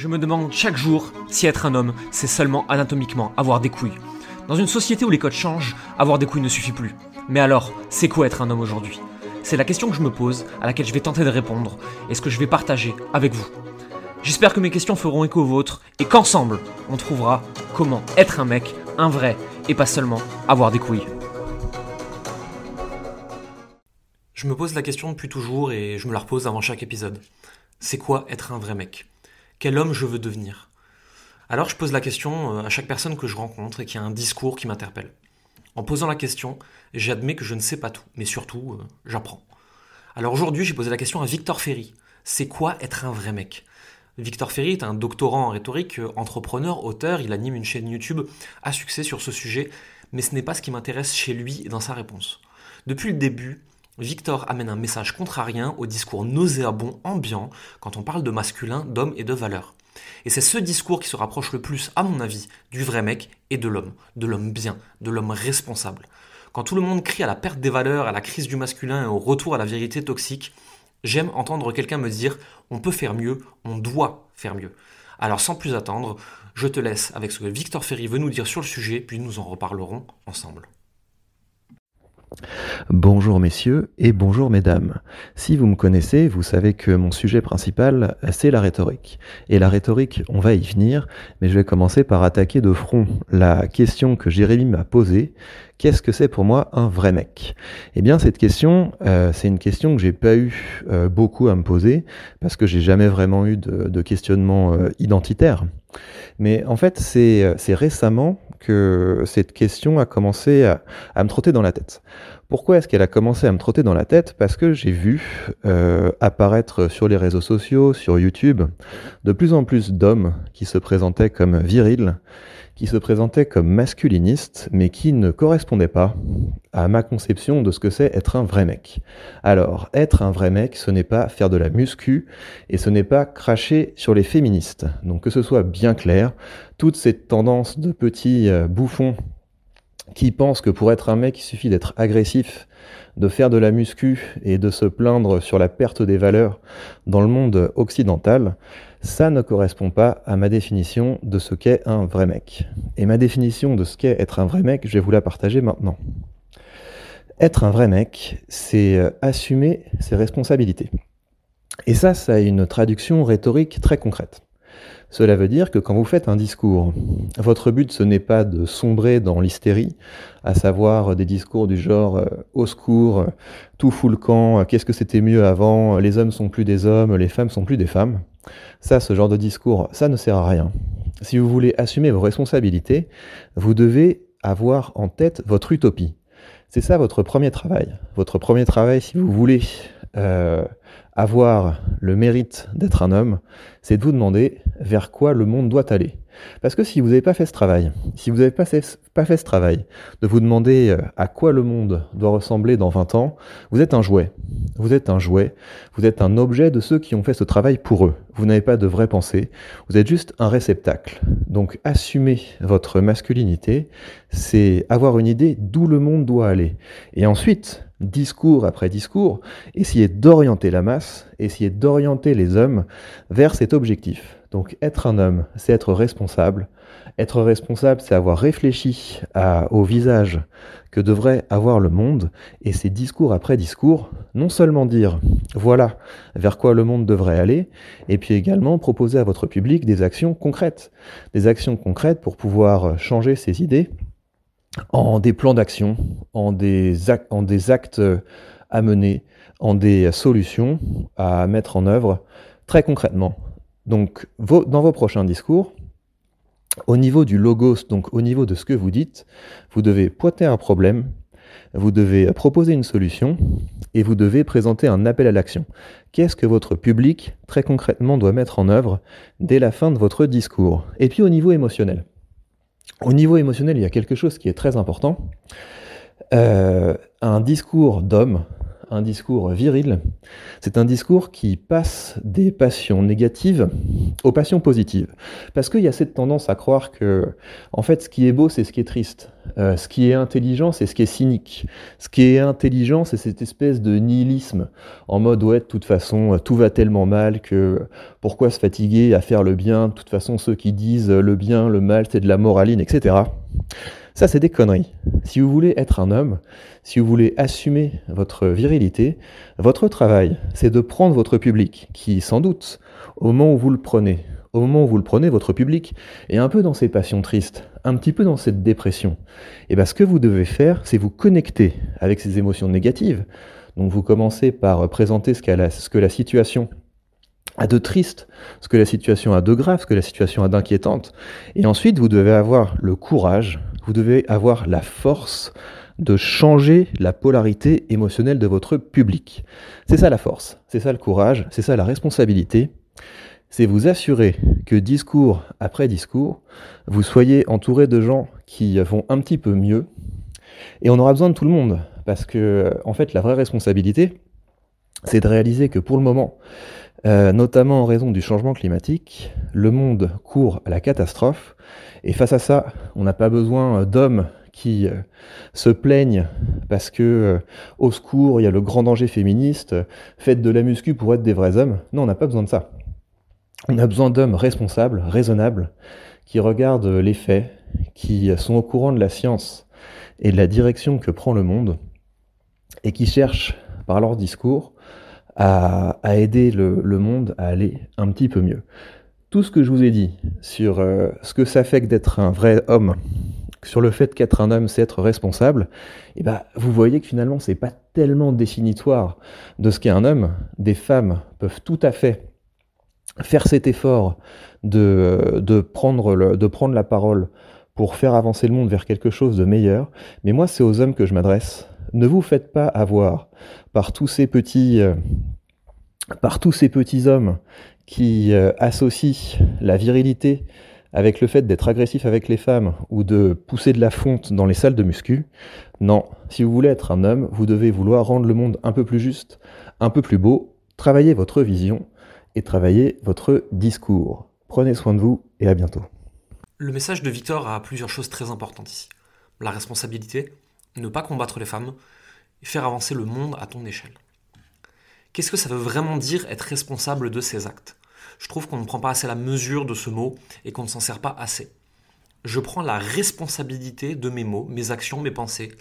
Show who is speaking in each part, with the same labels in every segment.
Speaker 1: Je me demande chaque jour si être un homme, c'est seulement anatomiquement avoir des couilles. Dans une société où les codes changent, avoir des couilles ne suffit plus. Mais alors, c'est quoi être un homme aujourd'hui? C'est la question que je me pose, à laquelle je vais tenter de répondre, et ce que je vais partager avec vous. J'espère que mes questions feront écho aux vôtres, et qu'ensemble, on trouvera comment être un mec, un vrai, et pas seulement avoir des couilles. Je me pose la question depuis toujours et je me la repose avant chaque épisode. C'est quoi être un vrai mec? Quel homme je veux devenir Alors je pose la question euh, à chaque personne que je rencontre et qui a un discours qui m'interpelle. En posant la question, j'admets que je ne sais pas tout, mais surtout, euh, j'apprends. Alors aujourd'hui, j'ai posé la question à Victor Ferry. C'est quoi être un vrai mec? Victor Ferry est un doctorant en rhétorique, euh, entrepreneur, auteur, il anime une chaîne YouTube à succès sur ce sujet, mais ce n'est pas ce qui m'intéresse chez lui et dans sa réponse. Depuis le début, Victor amène un message contrarien au discours nauséabond ambiant quand on parle de masculin, d'homme et de valeur. Et c'est ce discours qui se rapproche le plus, à mon avis, du vrai mec et de l'homme, de l'homme bien, de l'homme responsable. Quand tout le monde crie à la perte des valeurs, à la crise du masculin et au retour à la vérité toxique, j'aime entendre quelqu'un me dire on peut faire mieux, on doit faire mieux. Alors sans plus attendre, je te laisse avec ce que Victor Ferry veut nous dire sur le sujet, puis nous en reparlerons ensemble.
Speaker 2: Bonjour messieurs et bonjour mesdames. Si vous me connaissez, vous savez que mon sujet principal, c'est la rhétorique. Et la rhétorique, on va y venir, mais je vais commencer par attaquer de front la question que Jérémy m'a posée. Qu'est-ce que c'est pour moi un vrai mec? Eh bien cette question, euh, c'est une question que j'ai pas eu euh, beaucoup à me poser, parce que j'ai jamais vraiment eu de, questionnement euh, identitaire. Mais en fait, c'est récemment que cette question a commencé à, me trotter dans la tête. Pourquoi est-ce qu'elle a commencé à me trotter dans la tête? Parce que j'ai vu euh, apparaître sur les réseaux sociaux, sur YouTube, de plus en plus d'hommes qui se présentaient comme virils qui se présentait comme masculiniste, mais qui ne correspondait pas à ma conception de ce que c'est être un vrai mec. Alors, être un vrai mec, ce n'est pas faire de la muscu, et ce n'est pas cracher sur les féministes. Donc que ce soit bien clair, toute cette tendance de petits euh, bouffons qui pensent que pour être un mec, il suffit d'être agressif, de faire de la muscu et de se plaindre sur la perte des valeurs dans le monde occidental, ça ne correspond pas à ma définition de ce qu'est un vrai mec. Et ma définition de ce qu'est être un vrai mec, je vais vous la partager maintenant. Être un vrai mec, c'est euh, assumer ses responsabilités. Et ça, ça a une traduction rhétorique très concrète. Cela veut dire que quand vous faites un discours, votre but ce n'est pas de sombrer dans l'hystérie, à savoir des discours du genre euh, au secours, tout fout le camp, qu'est-ce que c'était mieux avant, les hommes sont plus des hommes, les femmes sont plus des femmes. Ça, ce genre de discours, ça ne sert à rien. Si vous voulez assumer vos responsabilités, vous devez avoir en tête votre utopie. C'est ça votre premier travail. Votre premier travail, si vous voulez euh, avoir le mérite d'être un homme, c'est de vous demander vers quoi le monde doit aller. Parce que si vous n'avez pas fait ce travail, si vous n'avez pas, fait ce travail, de vous demander euh, à quoi le monde doit ressembler dans 20 ans, vous êtes un jouet. Vous êtes un jouet, vous êtes un objet de ceux qui ont fait ce travail pour eux. Vous n'avez pas de vraie pensée, vous êtes juste un réceptacle. Donc assumer votre masculinité, c'est avoir une idée d'où le monde doit aller. Et ensuite, discours après discours, essayer d'orienter la masse, essayer d'orienter les hommes vers cet objectif. Donc être un homme, c'est être responsable. Être responsable, c'est avoir réfléchi au visage que devrait avoir le monde, et c'est discours après discours, non seulement dire voilà vers quoi le monde devrait aller, et puis également proposer à votre public des actions concrètes. Des actions concrètes pour pouvoir changer ses idées en des plans d'action, en des actes à mener, en des solutions à mettre en œuvre très concrètement. Donc, dans vos prochains discours, au niveau du logos, donc au niveau de ce que vous dites, vous devez pointer un problème, vous devez proposer une solution et vous devez présenter un appel à l'action. Qu'est-ce que votre public, très concrètement, doit mettre en œuvre dès la fin de votre discours? Et puis au niveau émotionnel. Au niveau émotionnel, il y a quelque chose qui est très important. Euh, un discours d'homme, un discours viril, c'est un discours qui passe des passions négatives aux passions positives. Parce qu'il y a cette tendance à croire que, en fait, ce qui est beau, c'est ce qui est triste. Euh, ce qui est intelligent, c'est ce qui est cynique. Ce qui est intelligent, c'est cette espèce de nihilisme, en mode, ouais, de toute façon, tout va tellement mal que pourquoi se fatiguer à faire le bien? De toute façon, ceux qui disent le bien, le mal, c'est de la moraline, etc. Ça, c'est des conneries. Si vous voulez être un homme, si vous voulez assumer votre virilité, votre travail, c'est de prendre votre public, qui sans doute, au moment où vous le prenez, au moment où vous le prenez, votre public est un peu dans ses passions tristes, un petit peu dans cette dépression. Et bien ce que vous devez faire, c'est vous connecter avec ces émotions négatives. Donc vous commencez par présenter ce, ce que la situation a de triste, ce que la situation a de grave, ce que la situation a d'inquiétante. Et ensuite, vous devez avoir le courage, vous devez avoir la force de changer la polarité émotionnelle de votre public. C'est ça la force, c'est ça le courage, c'est ça la responsabilité. C'est vous assurer que discours après discours, vous soyez entouré de gens qui vont un petit peu mieux. Et on aura besoin de tout le monde, parce que en fait la vraie responsabilité, c'est de réaliser que pour le moment, euh, notamment en raison du changement climatique, le monde court à la catastrophe. Et face à ça, on n'a pas besoin d'hommes qui euh, se plaignent parce que euh, au secours, il y a le grand danger féministe, faites de la muscu pour être des vrais hommes. Non, on n'a pas besoin de ça. On a besoin d'hommes responsables, raisonnables, qui regardent les faits, qui sont au courant de la science et de la direction que prend le monde, et qui cherchent, par leur discours, à, aider le, monde à aller un petit peu mieux. Tout ce que je vous ai dit sur euh, ce que ça fait que d'être un vrai homme, sur le fait qu'être un homme, c'est être responsable, eh ben, vous voyez que finalement, c'est pas tellement définitoire de ce qu'est un homme. Des femmes peuvent tout à fait faire cet effort de, de, prendre, le, de prendre la parole pour faire avancer le monde vers quelque chose de meilleur. Mais moi, c'est aux hommes que je m'adresse. Ne vous faites pas avoir par tous ces petits, euh, par tous ces petits hommes qui euh, associent la virilité avec le fait d'être agressif avec les femmes ou de pousser de la fonte dans les salles de muscu. Non, si vous voulez être un homme, vous devez vouloir rendre le monde un peu plus juste, un peu plus beau, travailler votre vision et travailler votre discours. Prenez soin de vous et à bientôt.
Speaker 1: Le message de Victor a plusieurs choses très importantes ici. La responsabilité, ne pas combattre les femmes, et faire avancer le monde à ton échelle. Qu'est-ce que ça veut vraiment dire être responsable de ses actes? Je trouve qu'on ne prend pas assez la mesure de ce mot et qu'on ne s'en sert pas assez. Je prends la responsabilité de mes mots, mes actions, mes pensées.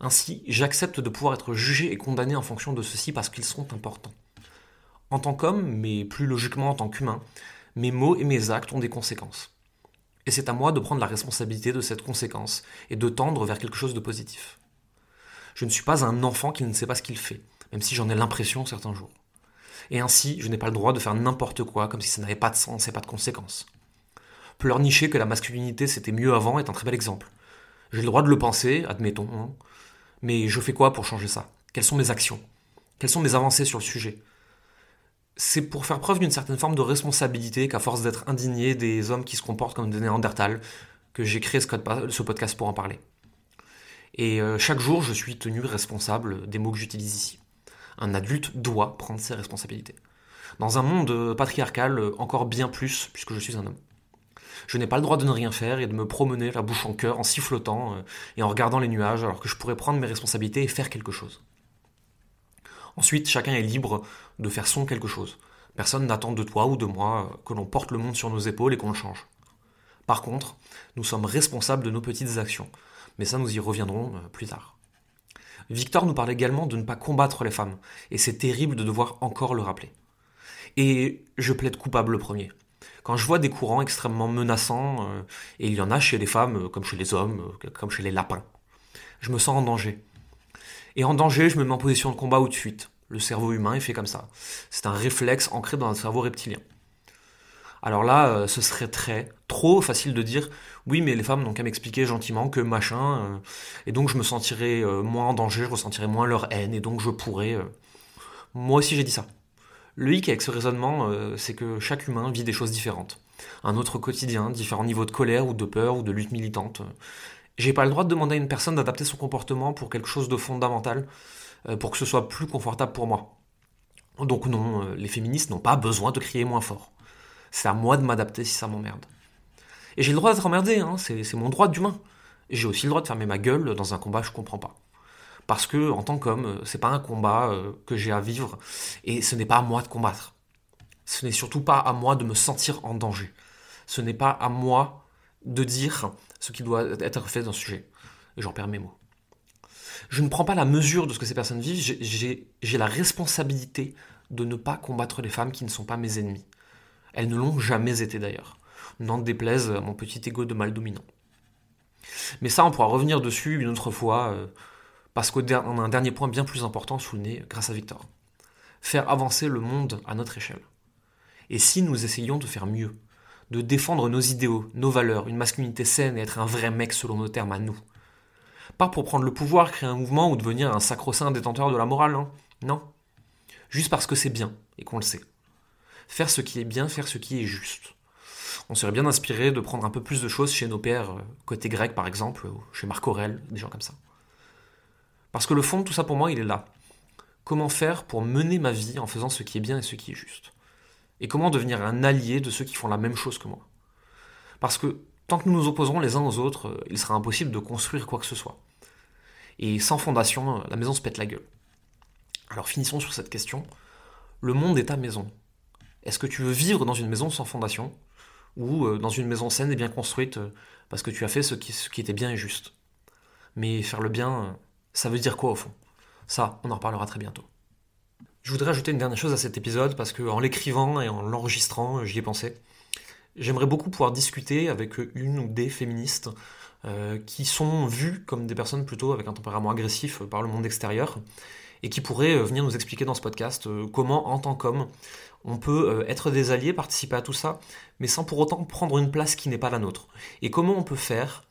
Speaker 1: Ainsi, j'accepte de pouvoir être jugé et condamné en fonction de ceci parce qu'ils sont importants. En tant qu'homme, mais plus logiquement en tant qu'humain, mes mots et mes actes ont des conséquences. Et c'est à moi de prendre la responsabilité de cette conséquence et de tendre vers quelque chose de positif. Je ne suis pas un enfant qui ne sait pas ce qu'il fait, même si j'en ai l'impression certains jours. Et ainsi, je n'ai pas le droit de faire n'importe quoi comme si ça n'avait pas de sens et pas de conséquences. Pleurnicher que la masculinité c'était mieux avant est un très bel exemple. J'ai le droit de le penser, admettons, hein. mais je fais quoi pour changer ça? Quelles sont mes actions? Quelles sont mes avancées sur le sujet? C'est pour faire preuve d'une certaine forme de responsabilité qu'à force d'être indigné des hommes qui se comportent comme des Néandertals, que j'ai créé ce podcast pour en parler. Et euh, chaque jour, je suis tenu responsable des mots que j'utilise ici. Un adulte doit prendre ses responsabilités. Dans un monde patriarcal, encore bien plus, puisque je suis un homme. Je n'ai pas le droit de ne rien faire et de me promener la bouche en cœur en sifflotant euh, et en regardant les nuages alors que je pourrais prendre mes responsabilités et faire quelque chose. Ensuite, chacun est libre de faire son quelque chose. Personne n'attend de toi ou de moi que l'on porte le monde sur nos épaules et qu'on le change. Par contre, nous sommes responsables de nos petites actions, mais ça nous y reviendrons euh, plus tard. Victor nous parle également de ne pas combattre les femmes, et c'est terrible de devoir encore le rappeler. Et je plaide coupable le premier. Quand je vois des courants extrêmement menaçants, euh, et il y en a chez les femmes euh, comme chez les hommes, comme chez les lapins, je me sens en danger. Et en danger, je me mets en position de combat ou de fuite. Le cerveau humain est fait comme ça. C'est un réflexe ancré dans un cerveau reptilien. Alors là, euh, ce serait très, trop facile de dire oui, mais les femmes n'ont qu'à m'expliquer gentiment que machin, euh, et donc je me sentirais euh, moins en danger, je ressentirais moins leur haine, et donc je pourrais. Moi aussi j'ai dit ça. Le hic avec ce raisonnement, c'est que chaque humain vit des choses différentes. Un autre quotidien, différents niveaux de colère ou de peur ou de lutte militante. J'ai pas le droit de demander à une personne d'adapter son comportement pour quelque chose de fondamental, euh, pour que ce soit plus confortable pour moi. Donc non, euh, les féministes n'ont pas besoin de crier moins fort. C'est à moi de m'adapter si ça m'emmerde. Et j'ai le droit d'être emmerdé, hein, c'est mon droit d'humain. J'ai aussi le droit de fermer ma gueule dans un combat que je comprends pas. Parce que, en tant qu'homme, c'est pas un combat que j'ai à vivre, et ce n'est pas à moi de combattre. Ce n'est surtout pas à moi de me sentir en danger. Ce n'est pas à moi de dire ce qui doit être fait dans ce sujet. Et j'en perds mes mots. Je ne prends pas la mesure de ce que ces personnes vivent, j'ai la responsabilité de ne pas combattre les femmes qui ne sont pas mes ennemis. Elles ne l'ont jamais été d'ailleurs. N'en déplaise mon petit ego de mal dominant. Mais ça, on pourra revenir dessus une autre fois, euh, parce qu'on a un dernier point bien plus important souligné grâce à Victor. Faire avancer le monde à notre échelle. Et si nous essayons de faire mieux, de défendre nos idéaux, nos valeurs, une masculinité saine et être un vrai mec selon nos termes à nous. Pas pour prendre le pouvoir, créer un mouvement ou devenir un sacro-saint détenteur de la morale, hein. non. Juste parce que c'est bien et qu'on le sait. Faire ce qui est bien, faire ce qui est juste. On serait bien inspiré de prendre un peu plus de choses chez nos pères, euh, côté grec par exemple, ou chez Marc Aurèle, des gens comme ça. Parce que le fond de tout ça pour moi, il est là. Comment faire pour mener ma vie en faisant ce qui est bien et ce qui est juste? Et comment devenir un allié de ceux qui font la même chose que moi. Parce que tant que nous nous opposerons les uns aux autres, euh, il sera impossible de construire quoi que ce soit. Et sans fondation, euh, la maison se pète la gueule. Alors finissons sur cette question. Le monde est ta maison. Est-ce que tu veux vivre dans une maison sans fondation ou euh, dans une maison saine et bien construite parce que tu as fait ce qui, ce qui était bien et juste? Mais faire le bien, ça veut dire quoi au fond? Ça, on en reparlera très bientôt. Je voudrais ajouter une dernière chose à cet épisode parce qu'en l'écrivant et en l'enregistrant, j'y ai pensé. J'aimerais beaucoup pouvoir discuter avec une ou des féministes euh, qui sont vues comme des personnes plutôt avec un tempérament agressif par le monde extérieur et qui pourraient euh, venir nous expliquer dans ce podcast euh, comment, en tant qu'homme, on peut être des alliés, participer à tout ça, mais sans pour autant prendre une place qui n'est pas la nôtre. Et comment on peut faire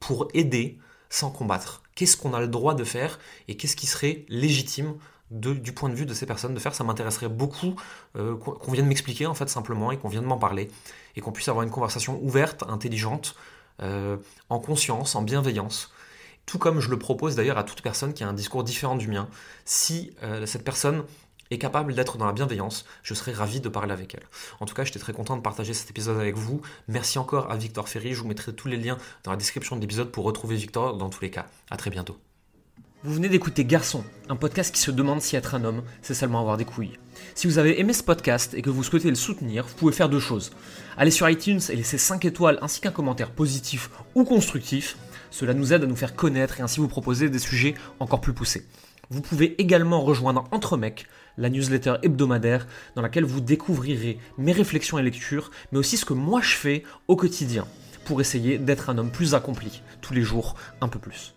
Speaker 1: pour aider sans combattre? Qu'est-ce qu'on a le droit de faire et qu'est-ce qui serait légitime du point de vue de ces personnes de faire, ça m'intéresserait beaucoup euh, qu'on vienne m'expliquer en fait simplement et qu'on vienne m'en parler et qu'on puisse avoir une conversation ouverte, intelligente, euh, en conscience, en bienveillance. Tout comme je le propose d'ailleurs à toute personne qui a un discours différent du mien. Si euh, cette personne est capable d'être dans la bienveillance, je serais ravi de parler avec elle. En tout cas, j'étais très content de partager cet épisode avec vous. Merci encore à Victor Ferry. Je vous mettrai tous les liens dans la description de l'épisode pour retrouver Victor dans tous les cas. À très bientôt. Vous venez d'écouter Garçon, un podcast qui se demande si être un homme, c'est seulement avoir des couilles. Si vous avez aimé ce podcast et que vous souhaitez le soutenir, vous pouvez faire deux choses. Allez sur iTunes et laissez 5 étoiles ainsi qu'un commentaire positif ou constructif. Cela nous aide à nous faire connaître et ainsi vous proposer des sujets encore plus poussés. Vous pouvez également rejoindre Entre Mecs, la newsletter hebdomadaire dans laquelle vous découvrirez mes réflexions et lectures, mais aussi ce que moi je fais au quotidien pour essayer d'être un homme plus accompli, tous les jours un peu plus.